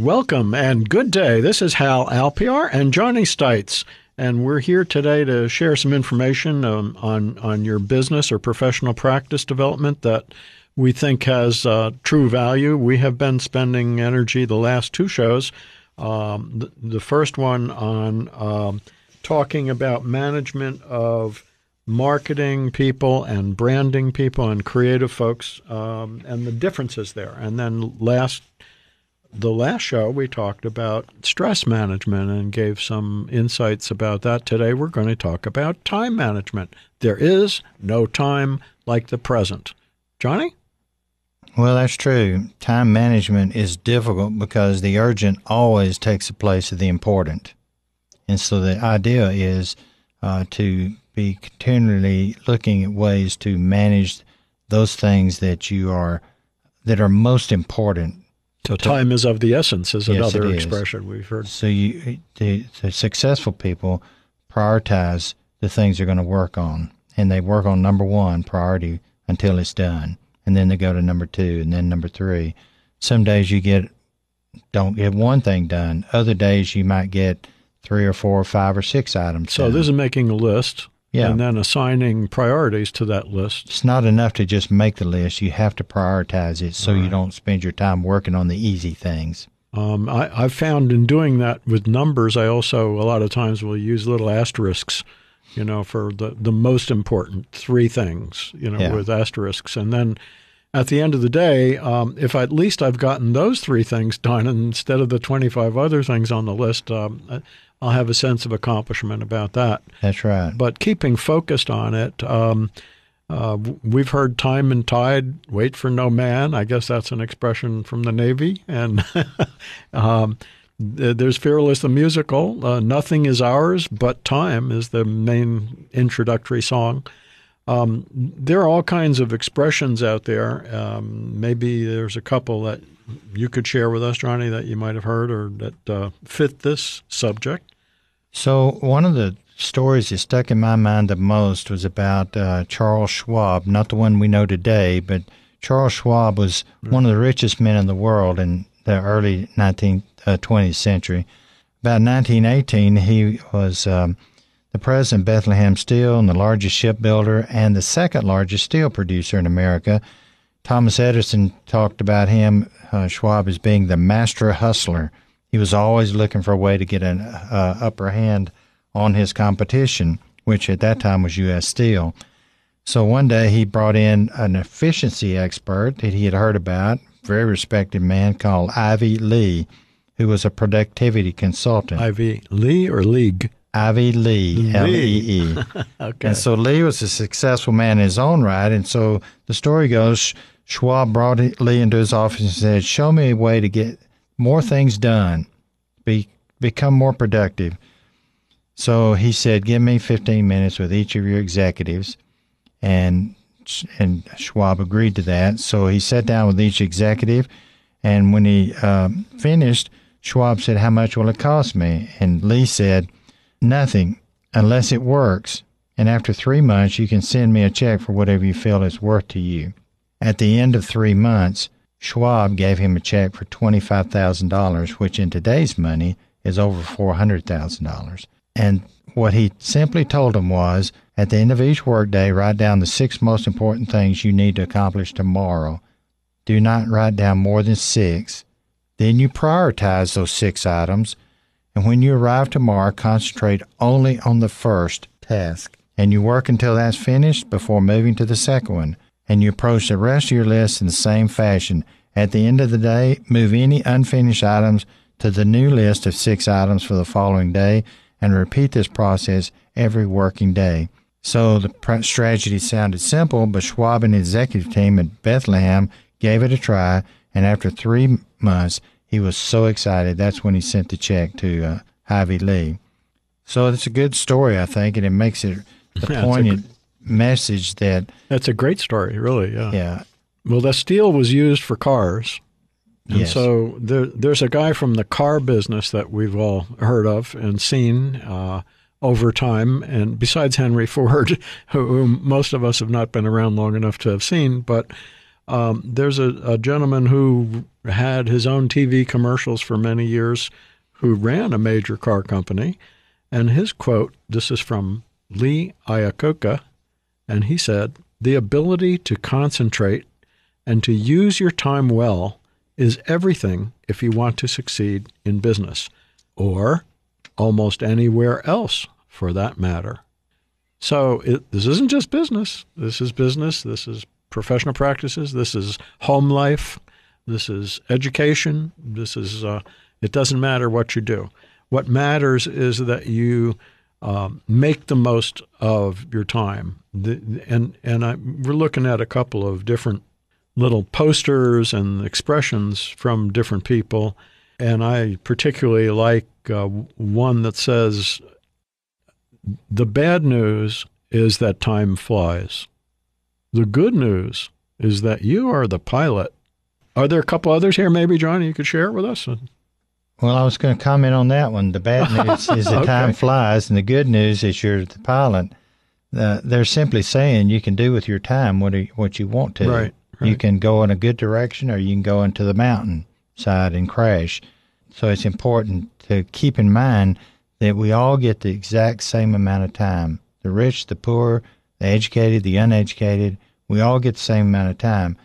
Welcome and good day. This is Hal Alpiar and Johnny Stites, and we're here today to share some information um, on on your business or professional practice development that we think has uh, true value. We have been spending energy the last two shows. Um, the, the, first one on um, talking about management of marketing people and branding people and creative folks um, and the differences there. And then last the last show we talked about stress management and gave some insights about that. Today we're going to talk about time management. There is no time like the present. Johnny? Well, that's true. Time management is difficult because the urgent always takes the place of the important. And so the idea is uh, to be continually looking at ways to manage those things that you are that are most important so time is of the essence is yes, another expression we've heard. So you, the, the successful people prioritize the things they're going to work on, and they work on number one priority until it's done, and then they go to number two, and then number three. Some days you get don't get one thing done. Other days you might get three or four or five or six items. Done. So done. this is making a list. Yeah. And then assigning priorities to that list. It's not enough to just make the list. You have to prioritize it so right. you don't spend your time working on the easy things. Um, I, I've found in doing that with numbers, I also a lot of times will use little asterisks, you know, for the, the most important three things, you know, yeah. with asterisks. And then at the end of the day, um, if at least I've gotten those three things done instead of the 25 other things on the list, um, I'll have a sense of accomplishment about that. That's right. But keeping focused on it, um, uh, we've heard time and tide, wait for no man. I guess that's an expression from the Navy. And um, there's Fearless the musical. Uh, Nothing is ours but time is the main introductory song. Um, there are all kinds of expressions out there. Um, maybe there's a couple that you could share with us, Johnny, that you might have heard or that uh, fit this subject? So, one of the stories that stuck in my mind the most was about uh, Charles Schwab, not the one we know today, but Charles Schwab was one of the richest men in the world in the early 19th, uh, 20th century. About 1918, he was um, the president of Bethlehem Steel and the largest shipbuilder and the second largest steel producer in America. Thomas Edison talked about him, uh, Schwab, as being the master hustler. He was always looking for a way to get an uh, upper hand on his competition, which at that time was U.S. Steel. So one day he brought in an efficiency expert that he had heard about, very respected man called Ivy Lee, who was a productivity consultant. Ivy Lee or League? Ivy Lee, L E E. Okay. And so Lee was a successful man in his own right. And so the story goes Schwab brought Lee into his office and said, Show me a way to get more things done, be, become more productive. So he said, Give me 15 minutes with each of your executives. And, and Schwab agreed to that. So he sat down with each executive. And when he uh, finished, Schwab said, How much will it cost me? And Lee said, Nothing unless it works. And after three months, you can send me a check for whatever you feel it's worth to you. At the end of three months, Schwab gave him a check for $25,000, which in today's money is over $400,000. And what he simply told him was at the end of each workday, write down the six most important things you need to accomplish tomorrow. Do not write down more than six. Then you prioritize those six items and when you arrive tomorrow, concentrate only on the first task. And you work until that's finished before moving to the second one. And you approach the rest of your list in the same fashion. At the end of the day, move any unfinished items to the new list of six items for the following day and repeat this process every working day. So the strategy sounded simple, but Schwab and the executive team at Bethlehem gave it a try, and after three months, he was so excited. That's when he sent the check to uh, Ivy Lee. So it's a good story, I think, and it makes it the poignant message that that's a great story, really. Yeah. Yeah. Well, the steel was used for cars. And yes. so there, there's a guy from the car business that we've all heard of and seen uh, over time. And besides Henry Ford, who, who, most of us have not been around long enough to have seen, but Um, there's a, a gentleman who had his own TV commercials for many years who ran a major car company. And his quote this is from Lee Iacocca, and he said, The ability to concentrate and to use your time well is everything if you want to succeed in business, or almost anywhere else for that matter. So it, this isn't just business. This is business. This is professional practices. This is home life. This is education. This is. Uh, it doesn't matter what you do. What matters is that you um, make the most of your time. The, and and I, we're looking at a couple of different little posters and expressions from different people, and I particularly like uh, one that says, "The bad news is that time flies. The good news is that you are the pilot." Are there a couple others here, maybe, Johnny, you could share it with us? Well, I was going to comment on that one. The bad news is the okay. time flies, and the good news is you're the pilot. Uh, they're simply saying you can do with your time what you, what you want to. Right, right. You can go in a good direction, or you can go into the mountain side and crash. So it's important to keep in mind that we all get the exact same amount of time. The rich, the poor, the educated, the uneducated, we all get the same amount of time.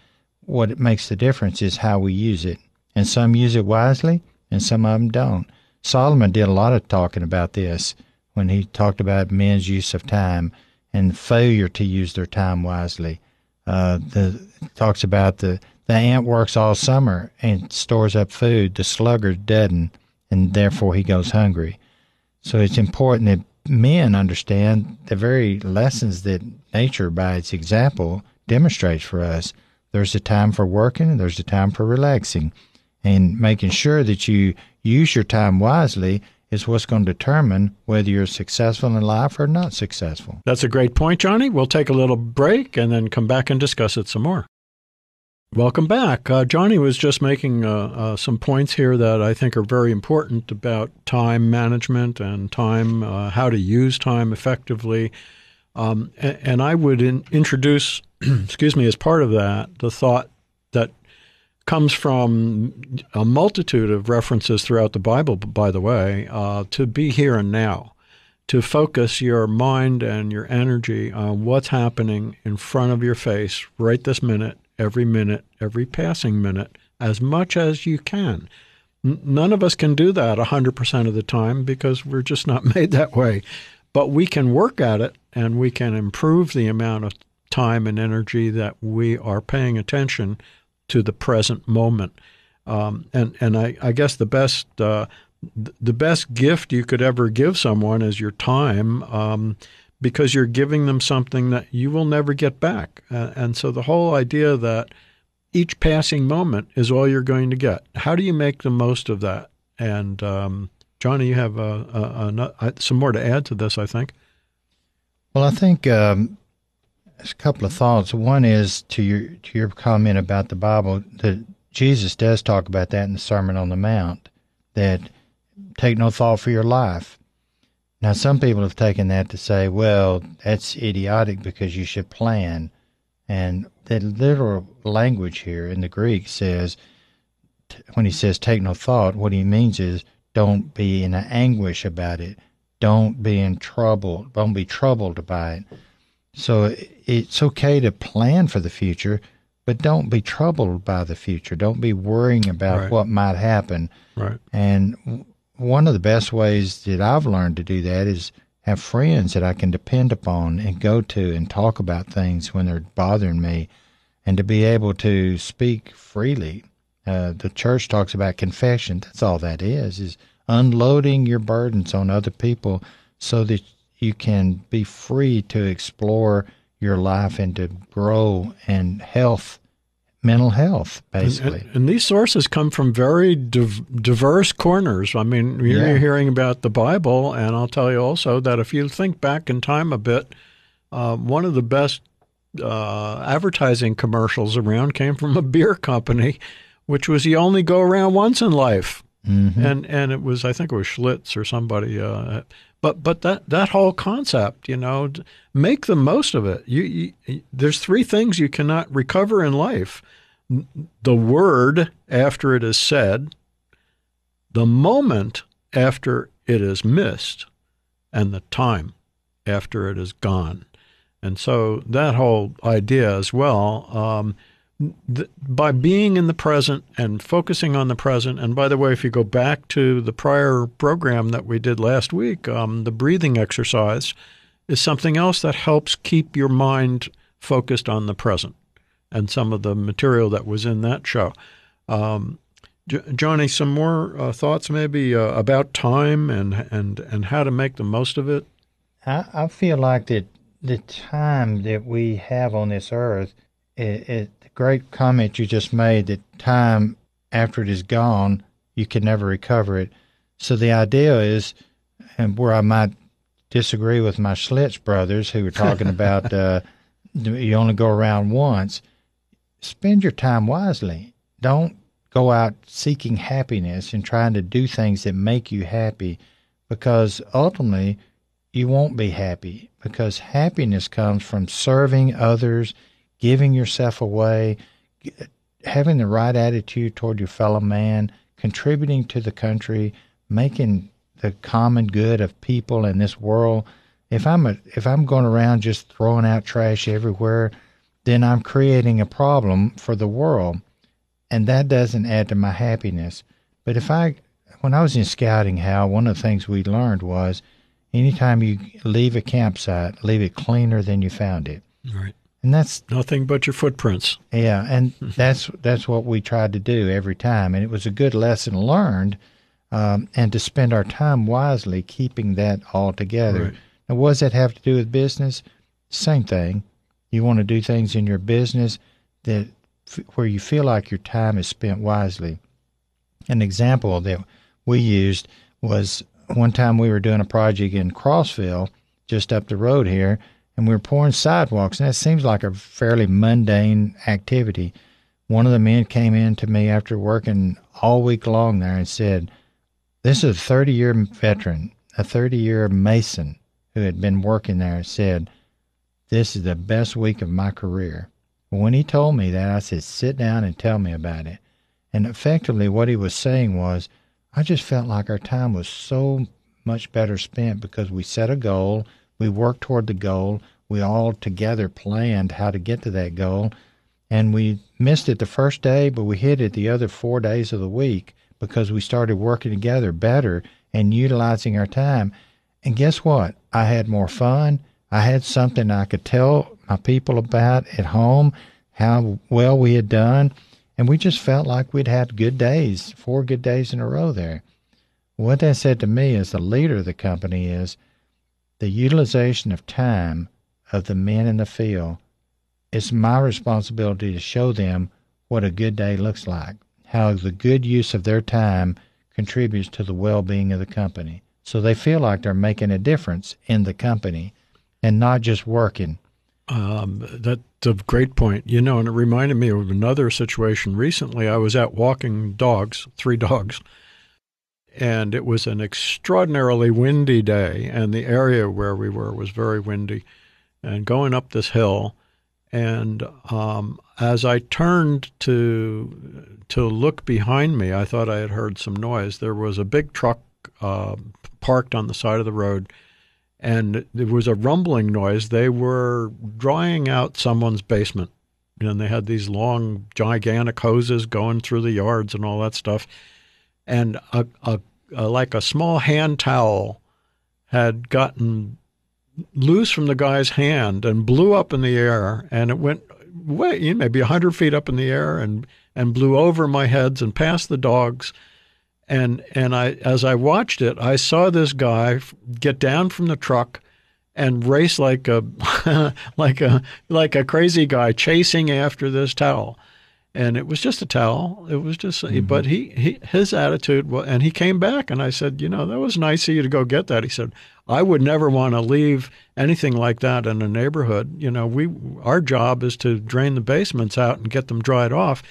What makes the difference is how we use it. And some use it wisely, and some of them don't. Solomon did a lot of talking about this when he talked about men's use of time and failure to use their time wisely. Uh, the talks about the the ant works all summer and stores up food. The sluggard doesn't, and therefore he goes hungry. So it's important that men understand the very lessons that nature, by its example, demonstrates for us. There's a time for working and there's a time for relaxing and making sure that you use your time wisely is what's going to determine whether you're successful in life or not successful. That's a great point, Johnny. We'll take a little break and then come back and discuss it some more. Welcome back. Uh, Johnny was just making uh, uh, some points here that I think are very important about time management and time, uh, how to use time effectively. Um, and, and, I would in, introduce, excuse me, as part of that, the thought that comes from a multitude of references throughout the Bible, by the way, uh, to be here and now, to focus your mind and your energy on what's happening in front of your face right this minute, every minute, every passing minute, as much as you can. N- none of us can do that 100% of the time because we're just not made that way. But we can work at it and we can improve the amount of time and energy that we are paying attention to the present moment. Um, and and I, I, guess the best uh, the best gift you could ever give someone is your time, um, because you're giving them something that you will never get back. Uh, and so the whole idea that each passing moment is all you're going to get. How do you make the most of that? And um, Johnny, you have a, a, a, some more to add to this, I think. Well, I think um, a couple of thoughts. One is to your to your comment about the Bible that Jesus does talk about that in the Sermon on the Mount. That take no thought for your life. Now, some people have taken that to say, well, that's idiotic because you should plan. And the literal language here in the Greek says, when he says take no thought, what he means is don't be in anguish about it. Don't be in trouble. Don't be troubled by it. So it's okay to plan for the future, but don't be troubled by the future. Don't be worrying about right. what might happen. Right. And one of the best ways that I've learned to do that is have friends that I can depend upon and go to and talk about things when they're bothering me, and to be able to speak freely. Uh, the church talks about confession. That's all that is: is unloading your burdens on other people so that you can be free to explore your life and to grow and health mental health basically and, and, these sources come from very div- diverse corners i mean you're yeah. hearing about the bible and i'll tell you also that if you think back in time a bit uh, one of the best uh, advertising commercials around came from a beer company which was you only go around once in life Mm-hmm. and and it was I think it was Schlitz or somebody. Uh, but but that that whole concept, you know, make the most of it. You, you there's three things you cannot recover in life: the word after it is said, the moment after it is missed, and the time after it is gone. And so that whole idea as well. Um, by being in the present and focusing on the present, and by the way, if you go back to the prior program that we did last week, um, the breathing exercise is something else that helps keep your mind focused on the present and some of the material that was in that show. Um, J- Johnny, some more uh, thoughts maybe uh, about time and, and, and how to make the most of it? I, I feel like that the time that we have on this earth, it, it, great comment you just made that time after it is gone, you can never recover it. So the idea is, and where I might disagree with my Schlitz brothers who were talking about uh, you only go around once, spend your time wisely. Don't go out seeking happiness and trying to do things that make you happy because ultimately you won't be happy because happiness comes from serving others, giving yourself away, having the right attitude toward your fellow man, contributing to the country, making the common good of people in this world. If I'm a, if I'm going around just throwing out trash everywhere, then I'm creating a problem for the world, and that doesn't add to my happiness. But if I, when I was in scouting, how one of the things we learned was anytime you leave a campsite, leave it cleaner than you found it. Right. And that's Nothing but your footprints. yeah, and that's that's what we tried to do every time, and it was a good lesson learned, um, and to spend our time wisely, keeping that all together. Right. Now, what does that have to do with business? Same thing. You want to do things in your business that where you feel like your time is spent wisely. An example that we used was one time we were doing a project in Crossville, just up the road here, and we were pouring sidewalks. And that seems like a fairly mundane activity. One of the men came in to me after working all week long there and said, This is a 30 year veteran, a 30 year mason who had been working there, and said, This is the best week of my career. When he told me that, I said, Sit down and tell me about it. And effectively, what he was saying was, I just felt like our time was so much better spent because we set a goal, we worked toward the goal, we all together planned how to get to that goal, and we missed it the first day, but we hit it the other four days of the week because we started working together better and utilizing our time. And guess what? I had more fun. I had something I could tell my people about at home, how well we had done. And we just felt like we'd had good days, four good days in a row there. What that said to me as the leader of the company is the utilization of time of the men in the field. It's my responsibility to show them what a good day looks like, how the good use of their time contributes to the well being of the company. So they feel like they're making a difference in the company and not just working. Um, that's a great point. You know, and it reminded me of another situation recently. I was out walking dogs, three dogs, and it was an extraordinarily windy day, and the area where we were was very windy. And going up this hill, and um, as I turned to to look behind me, I thought I had heard some noise. There was a big truck uh, parked on the side of the road and there was a rumbling noise. They were drying out someone's basement, and they had these long, gigantic hoses going through the yards and all that stuff. And a, a, a like a small hand towel had gotten loose from the guy's hand and blew up in the air, and it went way, you maybe hundred feet up in the air, and and blew over my heads and past the dogs and and I as I watched it, I saw this guy get down from the truck and race like a like a like a crazy guy chasing after this towel. And it was just a towel. It was just, Mm-hmm. but he, he his attitude was, and he came back, and I said, you know, that was nice of you to go get that. He said, I would never want to leave anything like that in a neighborhood. You know, we our job is to drain the basements out and get them dried off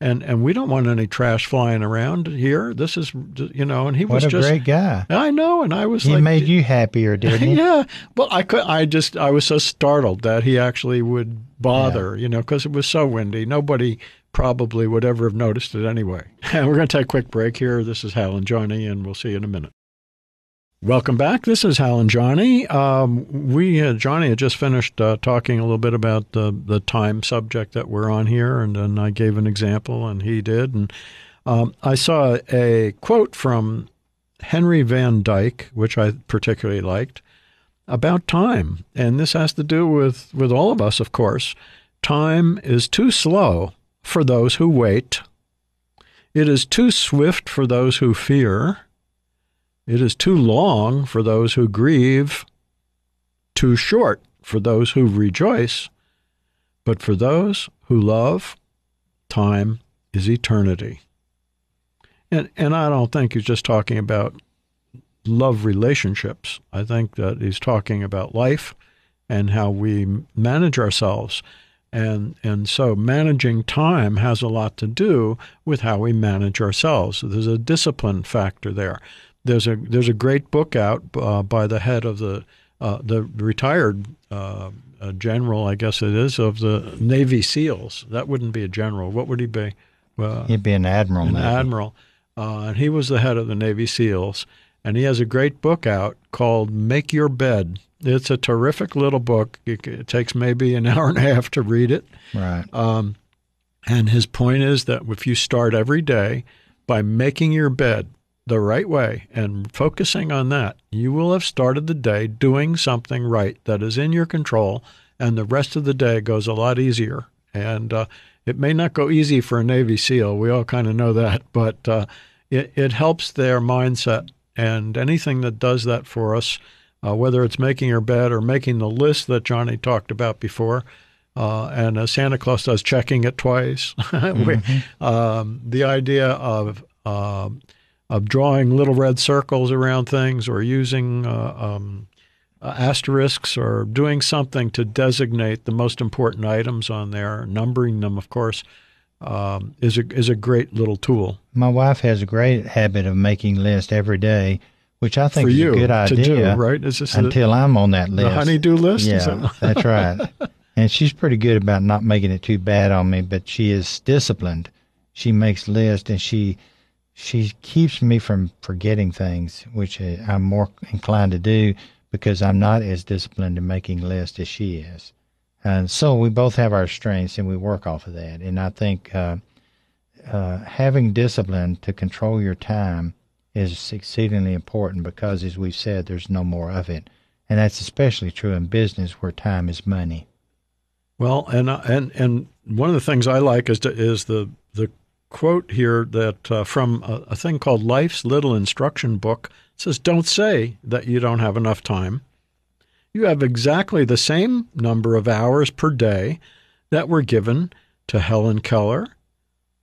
and and we don't want any trash flying around here. This is you know, and he What was a just great guy. I know, and I was He like, made you happier, didn't he? yeah. Well, I could. I just. I was so startled that he actually would bother. You know, because it was so windy. Nobody probably would ever have noticed it anyway. We're going to take a quick break here. This is Hal and Johnny, and we'll see you in a minute. Welcome back. This is Hal and Johnny. Um, we uh, Johnny had just finished uh, talking a little bit about the the time subject that we're on here, and then I gave an example, and he did, and um, I saw a quote from Henry Van Dyke, which I particularly liked, about time. And this has to do with, with all of us, of course. Time is too slow for those who wait. It is too swift for those who fear. It is too long for those who grieve. Too short for those who rejoice. But for those who love, time is eternity. And and I don't think he's just talking about love relationships. I think that he's talking about life and how we manage ourselves. And and so managing time has a lot to do with how we manage ourselves. There's a discipline factor there. There's a there's a great book out uh, by the head of the uh, the retired uh, uh, general, I guess it is, of the Navy SEALs. That wouldn't be a general. What would he be? Well, He'd be an admiral. an maybe. admiral, uh, and he was the head of the Navy SEALs. And he has a great book out called "Make Your Bed." It's a terrific little book. It, it takes maybe an hour and a half to read it. Right. Um, and his point is that if you start every day by making your bed the right way and focusing on that, you will have started the day doing something right that is in your control, and the rest of the day goes a lot easier. And uh, it may not go easy for a Navy SEAL. We all kind of know that, but uh, it, it helps their mindset. And anything that does that for us, uh, whether it's making your bed or making the list that Johnny talked about before, uh, and as Santa Claus does, checking it twice. We- um, the idea of um of drawing little red circles around things, or using uh, um, uh, asterisks, or doing something to designate the most important items on there, numbering them, of course, um, is a is a great little tool My wife has a great habit of making lists every day, which I think for is you a good to idea. do. Right? Is this Until I'm on that list. the honeydew list? Is Yeah, that's right. And she's pretty good about not making it too bad on me, but she is disciplined. She makes lists and she she keeps me from forgetting things, which I'm more inclined to do because I'm not as disciplined in making lists as she is. And so we both have our strengths and we work off of that. And I think uh, uh, having discipline to control your time is exceedingly important because, as we've said, there's no more of it. And that's especially true in business where time is money. Well, and uh, and and one of the things I like is to, is the the quote here that uh, from a, a thing called Life's Little Instruction Book it says, "Don't say that you don't have enough time. You have exactly the same number of hours per day that were given to Helen Keller,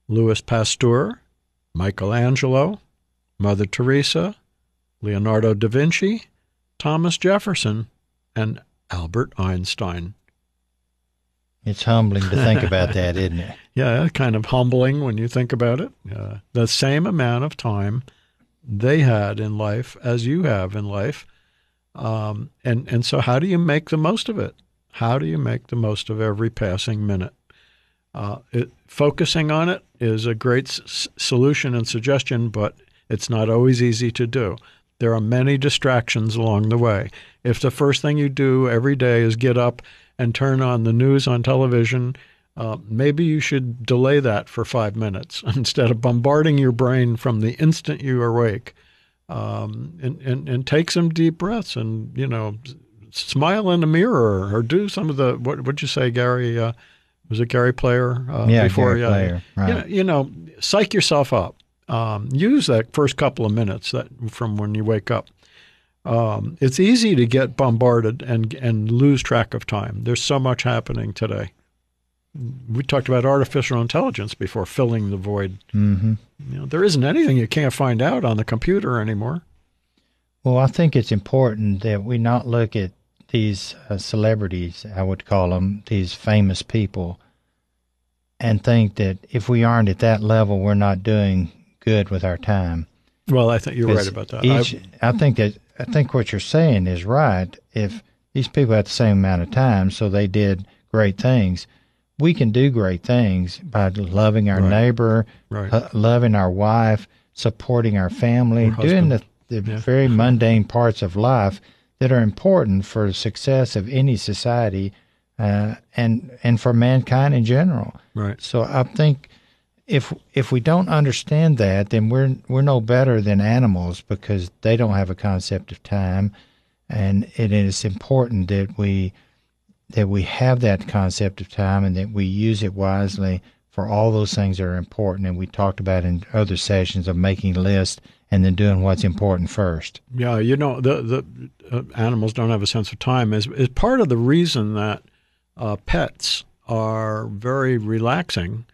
Louis Pasteur, Michelangelo, Mother Teresa, Leonardo da Vinci, Thomas Jefferson, and Albert Einstein." It's humbling to think about that, isn't it? Yeah, kind of humbling when you think about it. Uh, the same amount of time they had in life as you have in life, um, and and so how do you make the most of it? How do you make the most of every passing minute? Uh, it, focusing on it is a great s- solution and suggestion, but it's not always easy to do. There are many distractions along the way. If the first thing you do every day is get up and turn on the news on television, uh, maybe you should delay that for five minutes instead of bombarding your brain from the instant you awake. Um, and, and, and take some deep breaths and, you know, smile in the mirror or do some of the, what would you say, Gary? Uh, was it Gary Player? Uh, Yeah, before? Gary Player, right. You know, you know, psych yourself up. Um, use that first couple of minutes that from when you wake up. Um, it's easy to get bombarded and and lose track of time. There's so much happening today. We talked about artificial intelligence before filling the void. hmm You know, there isn't anything you can't find out on the computer anymore. Well, I think it's important that we not look at these uh, celebrities, I would call them, these famous people, and think that if we aren't at that level, we're not doing good with our time. Well, I think you're right about that. Each, I, I think that I think what you're saying is right. If these people had the same amount of time, so they did great things, we can do great things by loving our Right. neighbor, Right. uh, loving our wife, supporting our family, doing the, the Yeah. very mundane parts of life that are important for the success of any society uh, and and for mankind in general. right. So I think if if we don't understand that, then we're we're no better than animals because they don't have a concept of time, and it is important that we that we have that concept of time and that we use it wisely for all those things that are important. And we talked about in other sessions of making lists and then doing what's important first. Yeah, you know, the the uh, animals don't have a sense of time is is part of the reason that uh, pets are very relaxing.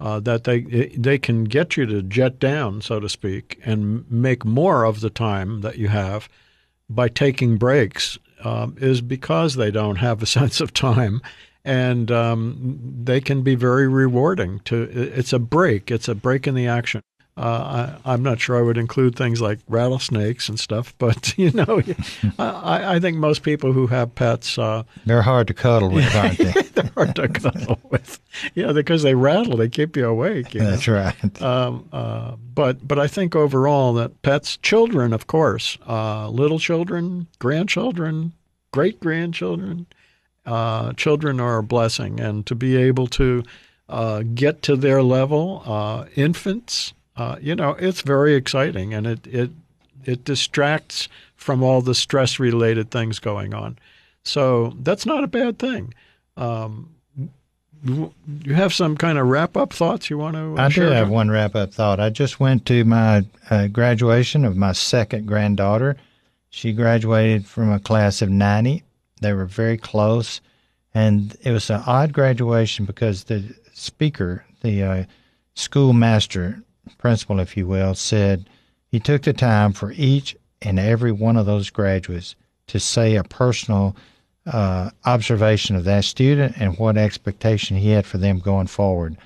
Uh, that they they can get you to jet down, so to speak, and make more of the time that you have by taking breaks um, is because they don't have a sense of time, and um, they can be very rewarding. To it's a break, it's a break in the action. Uh, I, I'm not sure I would include things like rattlesnakes and stuff, but you know, I, I think most people who have pets uh, They're hard to cuddle with, aren't they? they're hard to cuddle with. Yeah, because they rattle, they keep you awake. You know? That's right. Um, uh, but but I think overall that pets, children, of course, uh, little children, grandchildren, great grandchildren, uh, children are a blessing, and to be able to uh, get to their level, uh, infants, uh, you know, it's very exciting, and it it it distracts from all the stress related things going on. So that's not a bad thing. Um, you you have some kind of wrap up thoughts you want to? I do have one wrap up thought. I just went to my uh, graduation of my second granddaughter. She graduated from a class of 90. They were very close. And it was an odd graduation because the speaker, the uh, schoolmaster, principal, if you will, said he took the time for each and every one of those graduates to say a personal uh, observation of that student and what expectation he had for them going forward.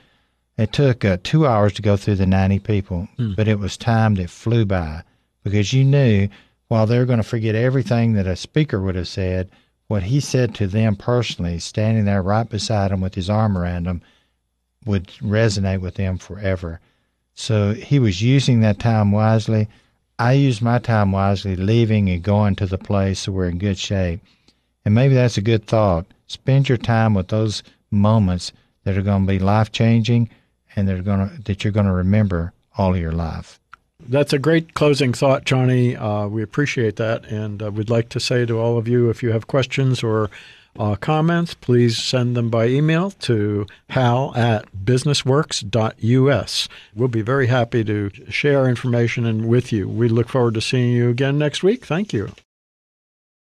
It took uh, two hours to go through the 90 people, but it was time that flew by because you knew while they're going to forget everything that a speaker would have said, what he said to them personally, standing there right beside them with his arm around them, would resonate with them forever. So he was using that time wisely. I used my time wisely, leaving and going to the place so we're in good shape. And maybe that's a good thought. Spend your time with those moments that are going to be life changing and that are going to, that you're going to remember all your life. That's a great closing thought, Johnny. Uh, we appreciate that. And uh, we'd like to say to all of you if you have questions or uh, comments, please send them by email to hal at businessworks.us. We'll be very happy to share information and with you. We look forward to seeing you again next week. Thank you.